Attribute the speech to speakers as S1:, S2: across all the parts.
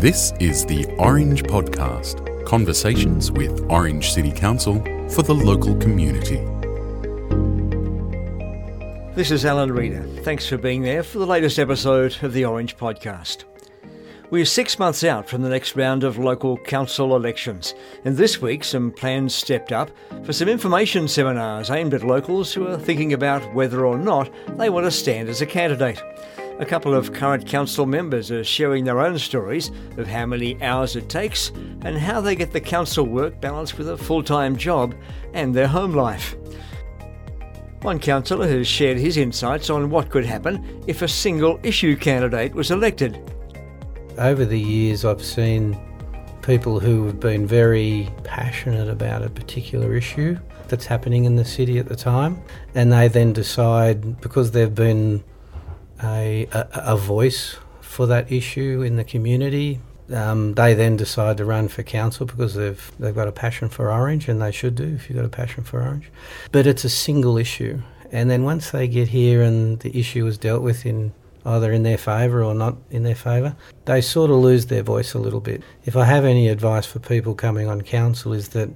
S1: This is the Orange Podcast conversations with Orange City Council for the local community.
S2: This is Alan Reader. Thanks for being there for the latest episode of the Orange Podcast. We're six months out from the next round of local council elections, and this week some plans stepped up for some information seminars aimed at locals who are thinking about whether or not they want to stand as a candidate. A couple of current council members are sharing their own stories of how many hours it takes and how they get the council work balanced with a full time job and their home life. One councillor has shared his insights on what could happen if a single issue candidate was elected.
S3: Over the years, I've seen people who have been very passionate about a particular issue that's happening in the city at the time, and they then decide because they've been a, a, voice for that issue in the community. Um, they then decide to run for council because they've they've got a passion for Orange, and they should do if you've got a passion for Orange. But it's a single issue, and then once they get here and the issue is dealt with in either in their favour or not in their favour, they sort of lose their voice a little bit. If I have any advice for people coming on council, is that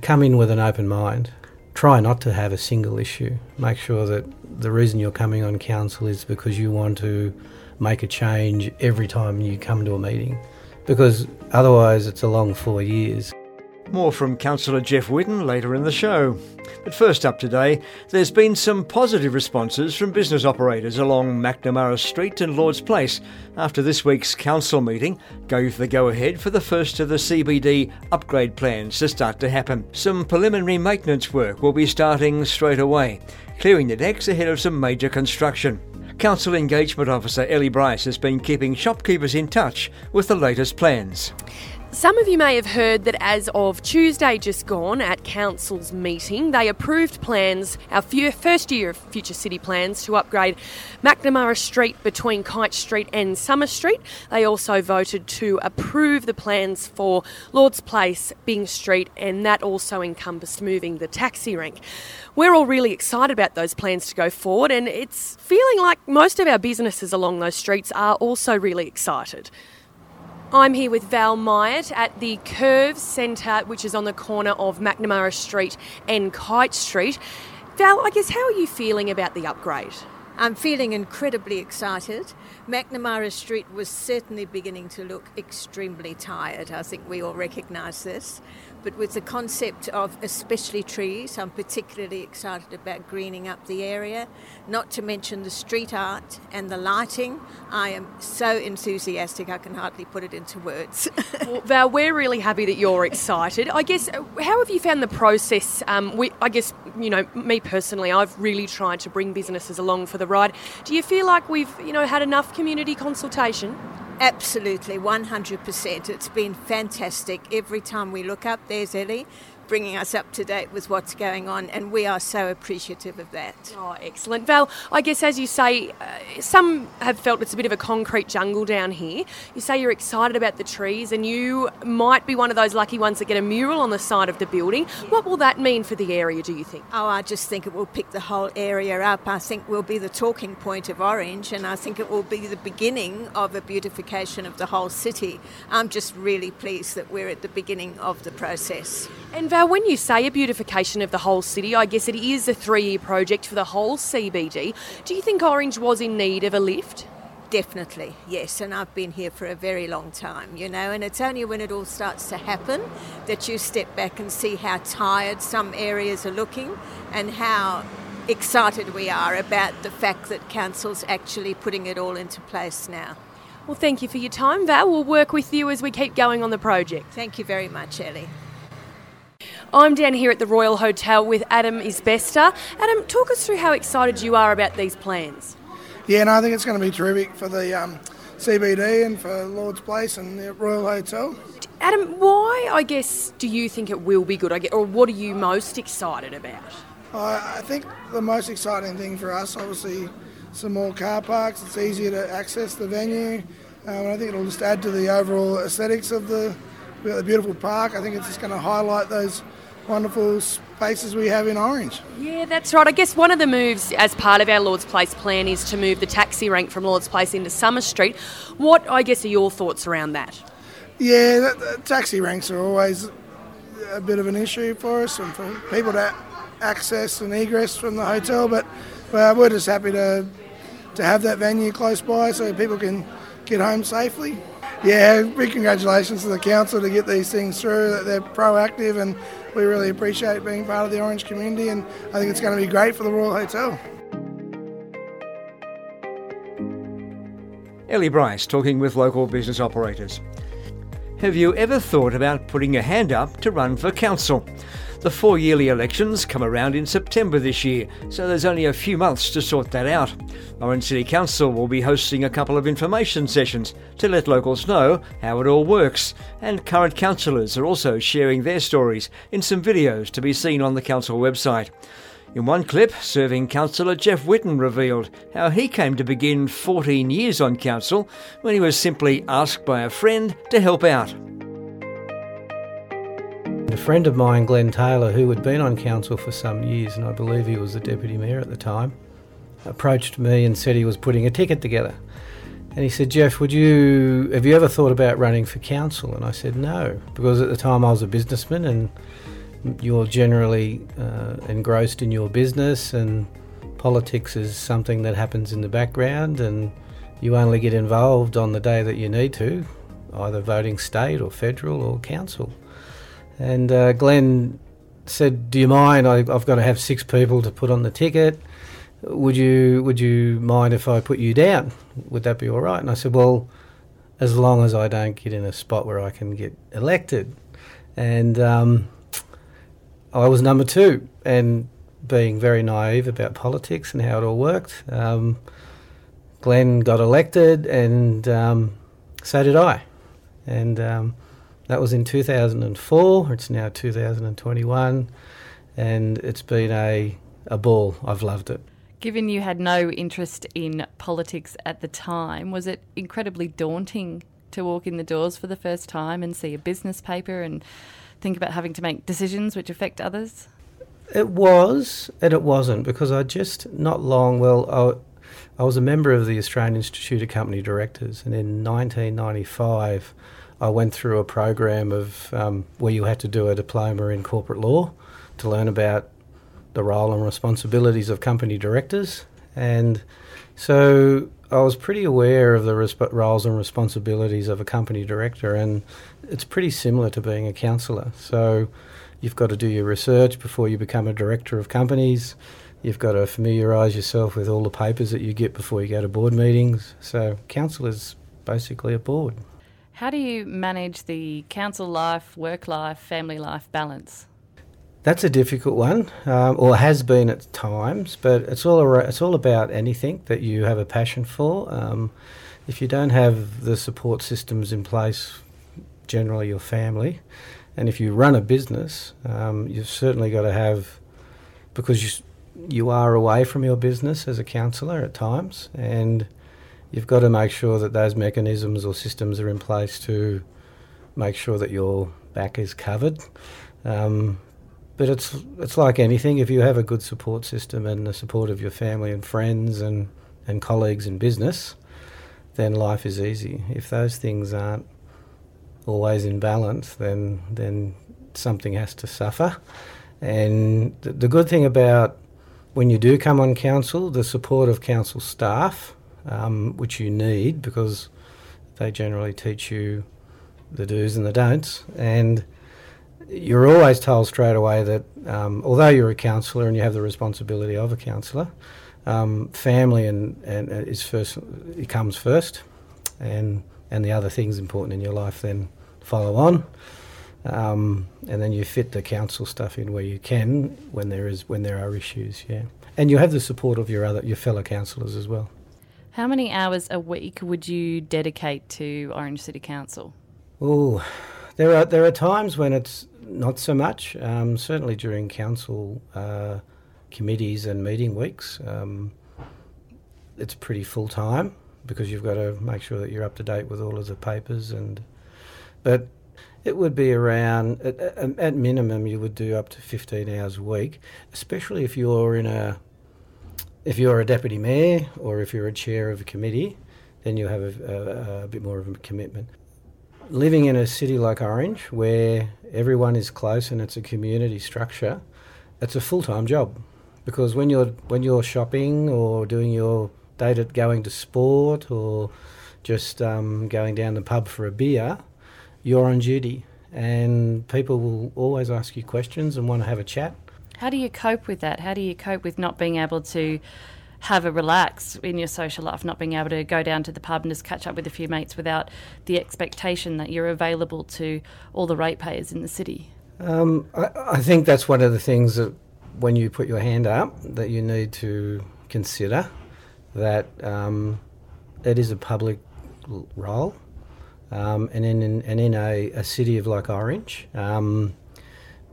S3: come in with an open mind. Try not to have a single issue. Make sure that the reason you're coming on council is because you want to make a change every time you come to a meeting, because otherwise it's a long four years.
S2: More from Councillor Jeff Whitton later in the show. But first up today, there's been some positive responses from business operators along McNamara Street and Lord's Place after this week's council meeting gave the go ahead for the first of the CBD upgrade plans to start to happen. Some preliminary maintenance work will be starting straight away, clearing the decks ahead of some major construction. Council Engagement Officer Ellie Bryce has been keeping shopkeepers in touch with the latest plans.
S4: Some of you may have heard that as of Tuesday just gone at Council's meeting, they approved plans, our first year of Future City plans, to upgrade McNamara Street between Kite Street and Summer Street. They also voted to approve the plans for Lord's Place, Byng Street, and that also encompassed moving the taxi rank. We're all really excited about those plans to go forward, and it's feeling like most of our businesses along those streets are also really excited. I'm here with Val Myatt at the Curve Centre, which is on the corner of McNamara Street and Kite Street. Val, I guess, how are you feeling about the upgrade?
S5: I'm feeling incredibly excited. McNamara Street was certainly beginning to look extremely tired. I think we all recognise this but with the concept of especially trees, I'm particularly excited about greening up the area, not to mention the street art and the lighting. I am so enthusiastic, I can hardly put it into words.
S4: well, Val, we're really happy that you're excited. I guess, uh, how have you found the process? Um, we, I guess, you know, me personally, I've really tried to bring businesses along for the ride. Do you feel like we've, you know, had enough community consultation?
S5: Absolutely, 100%. It's been fantastic. Every time we look up, there's Ellie bringing us up to date with what's going on, and we are so appreciative of that.
S4: Oh, excellent. Val, I guess as you say, uh, some have felt it's a bit of a concrete jungle down here. You say you're excited about the trees, and you might be one of those lucky ones that get a mural on the side of the building. Yeah. What will that mean for the area, do you think?
S5: Oh, I just think it will pick the whole area up. I think we'll be the talking point of Orange, and I think it will be the beginning of a beautification of the whole city. I'm just really pleased that we're at the beginning of the process.
S4: And Val, when you say a beautification of the whole city, I guess it is a three year project for the whole CBD. Do you think Orange was in need of a lift?
S5: Definitely, yes. And I've been here for a very long time, you know, and it's only when it all starts to happen that you step back and see how tired some areas are looking and how excited we are about the fact that Council's actually putting it all into place now.
S4: Well, thank you for your time, Val. We'll work with you as we keep going on the project.
S5: Thank you very much, Ellie.
S4: I'm down here at the Royal Hotel with Adam Isbester. Adam, talk us through how excited you are about these plans.
S6: Yeah, no, I think it's going to be terrific for the um, CBD and for Lord's Place and the Royal Hotel.
S4: Adam, why, I guess, do you think it will be good? or what are you most excited about?
S6: I think the most exciting thing for us, obviously, some more car parks. It's easier to access the venue. Um, and I think it'll just add to the overall aesthetics of the, the beautiful park. I think it's just going to highlight those wonderful spaces we have in Orange.
S4: Yeah, that's right. I guess one of the moves as part of our Lord's Place plan is to move the taxi rank from Lord's Place into Summer Street. What, I guess, are your thoughts around that?
S6: Yeah, the, the taxi ranks are always a bit of an issue for us and for people to access and egress from the hotel. But well, we're just happy to to have that venue close by so people can get home safely. Yeah, big congratulations to the council to get these things through. That they're proactive, and we really appreciate being part of the Orange community. And I think it's going to be great for the Royal Hotel.
S2: Ellie Bryce talking with local business operators. Have you ever thought about putting your hand up to run for council? The four yearly elections come around in September this year, so there's only a few months to sort that out. Orange City Council will be hosting a couple of information sessions to let locals know how it all works, and current councillors are also sharing their stories in some videos to be seen on the council website. In one clip, serving councillor Jeff Whitton revealed how he came to begin 14 years on council when he was simply asked by a friend to help out.
S3: A friend of mine, Glenn Taylor, who had been on council for some years, and I believe he was the deputy mayor at the time, approached me and said he was putting a ticket together. And he said, Jeff, would you have you ever thought about running for council? And I said no, because at the time I was a businessman and you're generally uh, engrossed in your business, and politics is something that happens in the background, and you only get involved on the day that you need to, either voting state or federal or council. And uh, Glenn said, "Do you mind? I, I've got to have six people to put on the ticket. Would you Would you mind if I put you down? Would that be all right?" And I said, "Well." As long as I don't get in a spot where I can get elected, and um, I was number two, and being very naive about politics and how it all worked. Um, Glenn got elected, and um, so did I. And um, that was in 2004. It's now 2021, and it's been a, a ball. I've loved it.
S7: Given you had no interest in politics at the time, was it incredibly daunting to walk in the doors for the first time and see a business paper and think about having to make decisions which affect others?
S3: It was, and it wasn't, because I just not long, well, I, I was a member of the Australian Institute of Company Directors, and in 1995, I went through a program of um, where you had to do a diploma in corporate law to learn about the role and responsibilities of company directors, and so I was pretty aware of the resp- roles and responsibilities of a company director, and it's pretty similar to being a councillor. So you've got to do your research before you become a director of companies. You've got to familiarise yourself with all the papers that you get before you go to board meetings. So council is basically a board.
S7: How do you manage the council life, work life, family life balance?
S3: That's a difficult one, um, or has been at times. But it's all ar- it's all about anything that you have a passion for. Um, if you don't have the support systems in place, generally your family, and if you run a business, um, you've certainly got to have because you you are away from your business as a councillor at times, and you've got to make sure that those mechanisms or systems are in place to make sure that your back is covered. Um, but it's it's like anything. If you have a good support system and the support of your family and friends and, and colleagues in business, then life is easy. If those things aren't always in balance, then then something has to suffer. And the, the good thing about when you do come on council, the support of council staff, um, which you need because they generally teach you the do's and the don'ts, and you're always told straight away that um, although you're a councillor and you have the responsibility of a councillor, um, family and, and uh, is first it comes first, and and the other things important in your life then follow on, um, and then you fit the council stuff in where you can when there is when there are issues, yeah, and you have the support of your other your fellow councillors as well.
S7: How many hours a week would you dedicate to Orange City Council?
S3: Oh, there are there are times when it's not so much. Um, certainly during council uh, committees and meeting weeks, um, it's pretty full time because you've got to make sure that you're up to date with all of the papers and. But it would be around at, at minimum you would do up to 15 hours a week, especially if you're in a if you're a deputy mayor or if you're a chair of a committee, then you have a, a, a bit more of a commitment living in a city like Orange, where everyone is close and it's a community structure, it's a full time job because when you're when you're shopping or doing your day to going to sport or just um, going down the pub for a beer, you're on duty, and people will always ask you questions and want to have a chat.
S7: How do you cope with that? How do you cope with not being able to have a relax in your social life, not being able to go down to the pub and just catch up with a few mates without the expectation that you're available to all the ratepayers in the city?
S3: Um, I, I think that's one of the things that when you put your hand up that you need to consider that um, it is a public role. Um, and in, in, and in a, a city of like Orange, um,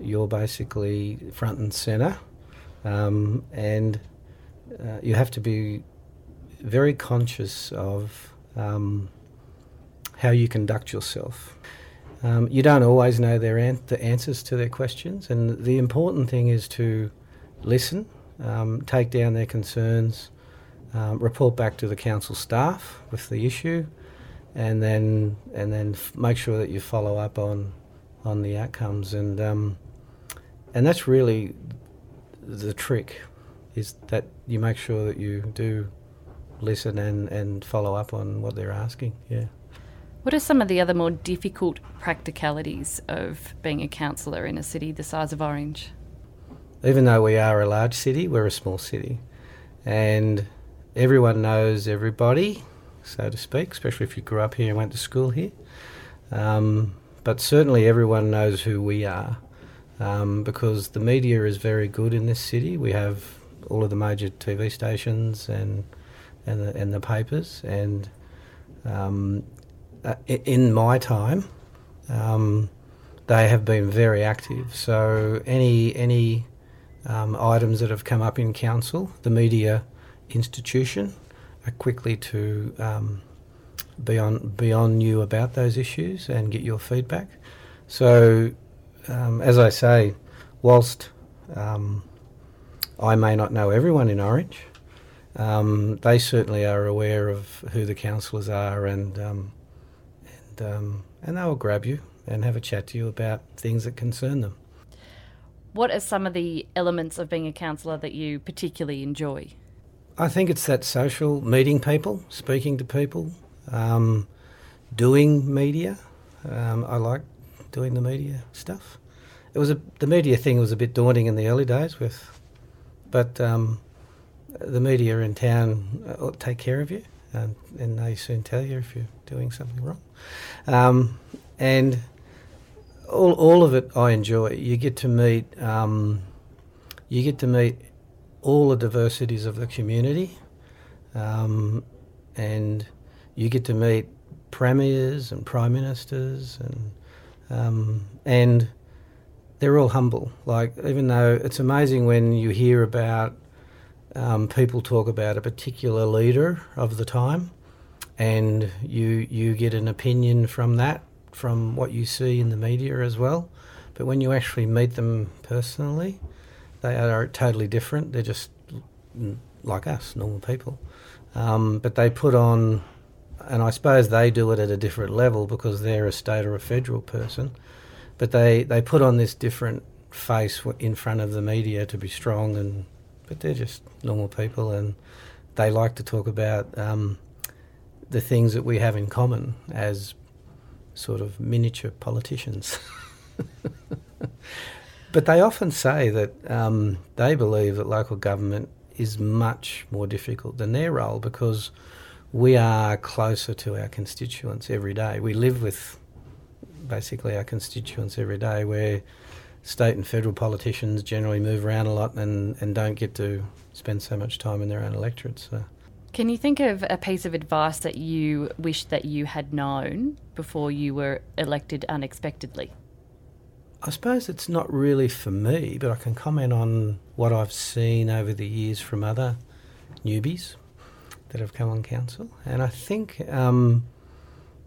S3: you're basically front and centre, um, and uh, you have to be very conscious of um, how you conduct yourself. Um, you don't always know their an- the answers to their questions, and the important thing is to listen, um, take down their concerns, um, report back to the council staff with the issue, and then and then f- make sure that you follow up on on the outcomes, and um, and that's really the trick is that you make sure that you do listen and, and follow up on what they're asking. Yeah.
S7: What are some of the other more difficult practicalities of being a councillor in a city the size of Orange?
S3: Even though we are a large city, we're a small city. And everyone knows everybody, so to speak, especially if you grew up here and went to school here. Um, but certainly everyone knows who we are um, because the media is very good in this city. We have all of the major TV stations and and the, and the papers. And um, uh, in my time, um, they have been very active. So any any um, items that have come up in council, the media institution are quickly to um, be on be on you about those issues and get your feedback. So, um, as I say, whilst um, I may not know everyone in Orange. Um, they certainly are aware of who the councillors are, and um, and um, and they will grab you and have a chat to you about things that concern them.
S7: What are some of the elements of being a councillor that you particularly enjoy?
S3: I think it's that social meeting people, speaking to people, um, doing media. Um, I like doing the media stuff. It was a, the media thing was a bit daunting in the early days with but um, the media in town uh, take care of you, and, and, they soon tell you if you're doing something wrong. Um, and all, all of it I enjoy. You get to meet um, you get to meet all the diversities of the community, um, and you get to meet premiers and prime ministers and um, and they're all humble. Like even though it's amazing when you hear about um, people talk about a particular leader of the time, and you you get an opinion from that from what you see in the media as well. But when you actually meet them personally, they are totally different. They're just like us, normal people. Um, but they put on, and I suppose they do it at a different level because they're a state or a federal person but they, they put on this different face in front of the media to be strong, and but they're just normal people, and they like to talk about um, the things that we have in common as sort of miniature politicians. but they often say that um, they believe that local government is much more difficult than their role because we are closer to our constituents every day. We live with basically our constituents every day, where state and federal politicians generally move around a lot and, and don't get to spend so much time in their own electorates. So.
S7: Can you think of a piece of advice that you wish that you had known before you were elected unexpectedly?
S3: I suppose it's not really for me, but I can comment on what I've seen over the years from other newbies that have come on council. And I think um,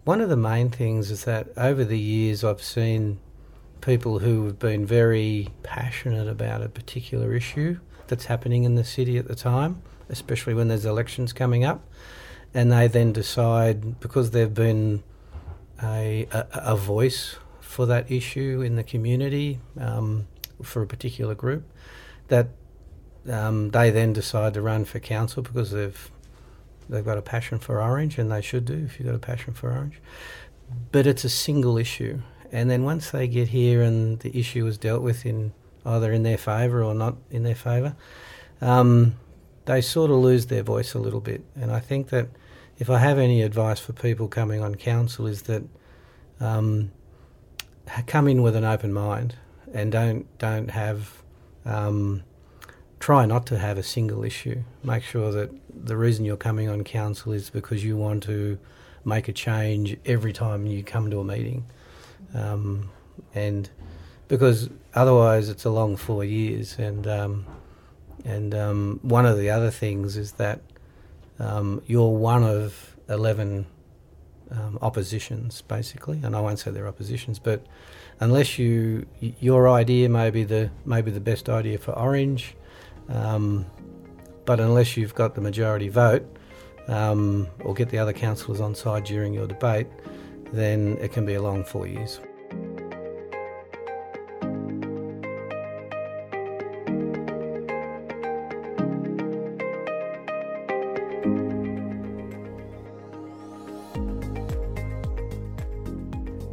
S3: one of the main things is that over the years I've seen people who have been very passionate about a particular issue that's happening in the city at the time, especially when there's elections coming up, and they then decide because they've been a, a, a voice for that issue in the community um, for a particular group, that um, they then decide to run for council because they've they've got a passion for orange, and they should do if you've got a passion for orange. But it's a single issue, and then once they get here and the issue is dealt with in either in their favour or not in their favour, um, they sort of lose their voice a little bit. And I think that if I have any advice for people coming on council is that um, come in with an open mind and don't don't have um, try not to have a single issue. Make sure that the reason you're coming on council is because you want to make a change every time you come to a meeting, um, and because otherwise it's a long four years. And um, and um, one of the other things is that um, you're one of eleven um, oppositions, basically, and I won't say they're oppositions, but unless you your idea may be the maybe the best idea for Orange, um, but unless you've got the majority vote um, or get the other councillors on side during your debate, then it can be a long four years.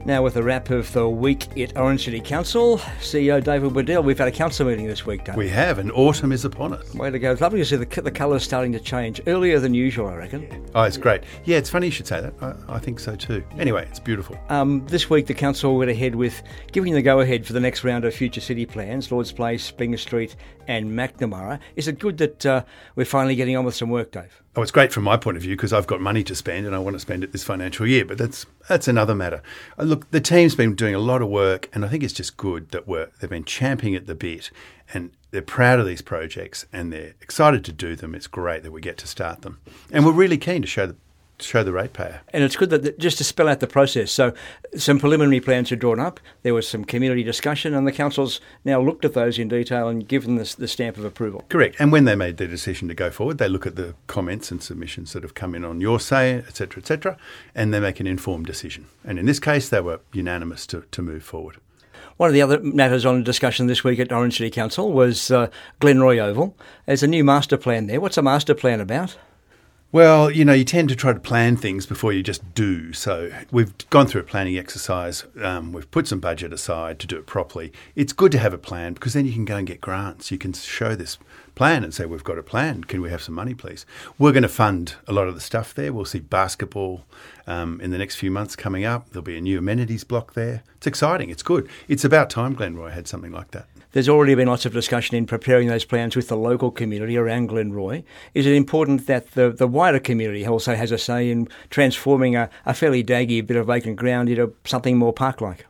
S2: Now, with a wrap of the week at Orange City Council, CEO David Waddell, we've had a council meeting this week, David.
S8: We have, and autumn is upon us.
S2: Way to go. It's lovely to see the, the colours starting to change earlier than usual, I reckon.
S8: Oh, it's great. Yeah, it's funny you should say that. I, I think so too. Anyway, it's beautiful.
S2: Um, this week, the council went ahead with giving the go ahead for the next round of future city plans Lords Place, Binger Street, and McNamara. Is it good that uh, we're finally getting on with some work, Dave?
S8: Oh, it's great from my point of view because I've got money to spend and I want to spend it this financial year. But that's that's another matter. Uh, look, the team's been doing a lot of work, and I think it's just good that we're they've been champing at the bit, and they're proud of these projects and they're excited to do them. It's great that we get to start them, and we're really keen to show the show the ratepayer.
S2: And it's good that just to spell out the process. So, some preliminary plans are drawn up. There was some community discussion, and the council's now looked at those in detail and given this the stamp of approval.
S8: Correct. And when they made their decision to go forward, they look at the comments and submissions that have come in on your say, etc., etc., and they make an informed decision. And in this case, they were unanimous to, to move forward.
S2: One of the other matters on discussion this week at Orange City Council was uh, Glenroy Oval. There's a new master plan there. What's a master plan about?
S8: Well, you know, you tend to try to plan things before you just do. So we've gone through a planning exercise. Um, we've put some budget aside to do it properly. It's good to have a plan because then you can go and get grants. You can show this plan and say, We've got a plan. Can we have some money, please? We're going to fund a lot of the stuff there. We'll see basketball um, in the next few months coming up. There'll be a new amenities block there. It's exciting. It's good. It's about time Glenroy had something like that.
S2: There's already been lots of discussion in preparing those plans with the local community around Glenroy. Is it important that the, the wider community also has a say in transforming a, a fairly daggy bit of vacant ground into something more park-like?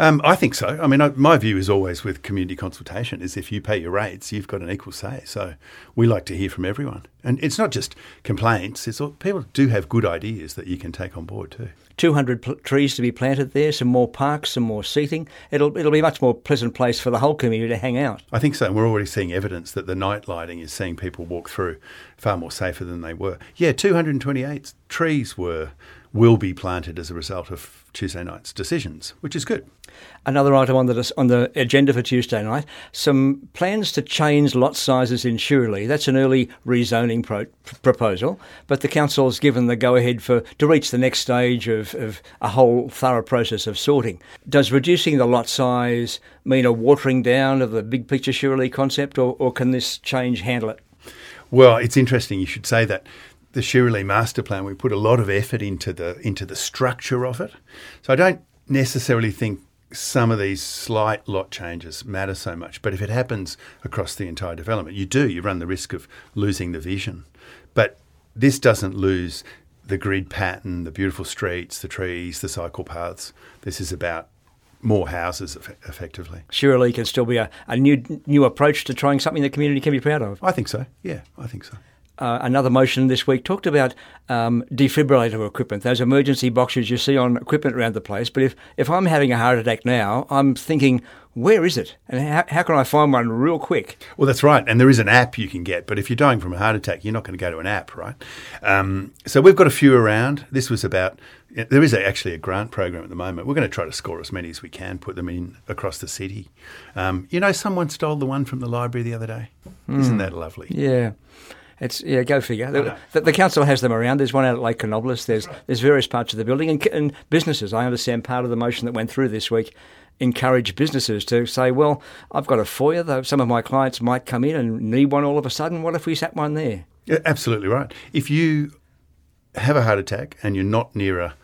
S8: Um, I think so. I mean, I, my view is always with community consultation is if you pay your rates, you've got an equal say. So we like to hear from everyone, and it's not just complaints. It's all, people do have good ideas that you can take on board too.
S2: 200 pl- trees to be planted there, some more parks, some more seating. It'll it'll be a much more pleasant place for the whole community to hang out.
S8: I think so. And we're already seeing evidence that the night lighting is seeing people walk through far more safer than they were. Yeah, 228 trees were will be planted as a result of Tuesday night's decisions, which is good.
S2: Another item on the on the agenda for Tuesday night: some plans to change lot sizes in Shiralee. That's an early rezoning pro- proposal, but the council has given the go-ahead for to reach the next stage of, of a whole thorough process of sorting. Does reducing the lot size mean a watering down of the big picture Shiralee concept, or, or can this change handle it?
S8: Well, it's interesting you should say that the Shirley master plan, we put a lot of effort into the into the structure of it. So I don't necessarily think some of these slight lot changes matter so much. But if it happens across the entire development, you do. You run the risk of losing the vision. But this doesn't lose the grid pattern, the beautiful streets, the trees, the cycle paths. This is about more houses effectively.
S2: Shiralee can still be a, a new new approach to trying something the community can be proud of.
S8: I think so. Yeah, I think so.
S2: Uh, another motion this week talked about um, defibrillator equipment, those emergency boxes you see on equipment around the place. But if, if I'm having a heart attack now, I'm thinking, where is it? And how, how can I find one real quick?
S8: Well, that's right. And there is an app you can get, but if you're dying from a heart attack, you're not going to go to an app, right? Um, so we've got a few around. This was about, there is actually a grant program at the moment. We're going to try to score as many as we can, put them in across the city. Um, you know, someone stole the one from the library the other day. Mm. Isn't that lovely?
S2: Yeah. It's yeah, go figure. The, the, the, council has them around. There's one out at Lake Canobolas. There's there's various parts of the building and, and businesses. I understand part of the motion that went through this week encourage businesses to say, well, I've got a foyer. Though some of my clients might come in and need one all of a sudden. What if we sat one there?
S8: Yeah, absolutely right. If you have a heart attack and you're not near a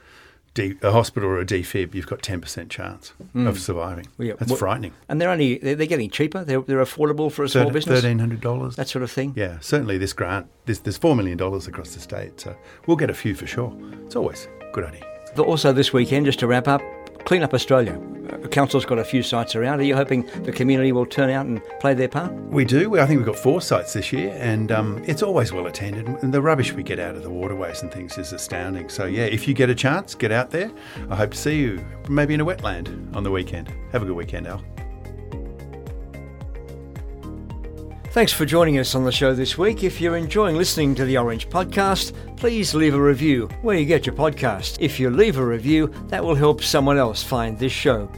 S8: A hospital or a defib, you've got ten percent chance mm. of surviving. Well, yeah. That's well, frightening.
S2: And they're only they're, they're getting cheaper. They're, they're affordable for a small business.
S8: Thirteen hundred dollars,
S2: that sort of thing.
S8: Yeah, certainly this grant. There's, there's four million dollars across the state, so we'll get a few for sure. It's always a good idea.
S2: Also, this weekend, just to wrap up, Clean Up Australia. Uh, council's got a few sites around. Are you hoping the community will turn out and play their part?
S8: We do. I think we've got four sites this year, and um, it's always well attended. And the rubbish we get out of the waterways and things is astounding. So, yeah, if you get a chance, get out there. I hope to see you maybe in a wetland on the weekend. Have a good weekend, Al.
S2: Thanks for joining us on the show this week. If you're enjoying listening to the Orange Podcast, please leave a review where you get your podcast. If you leave a review, that will help someone else find this show.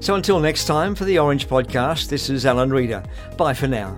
S2: So until next time for the Orange Podcast, this is Alan Reader. Bye for now.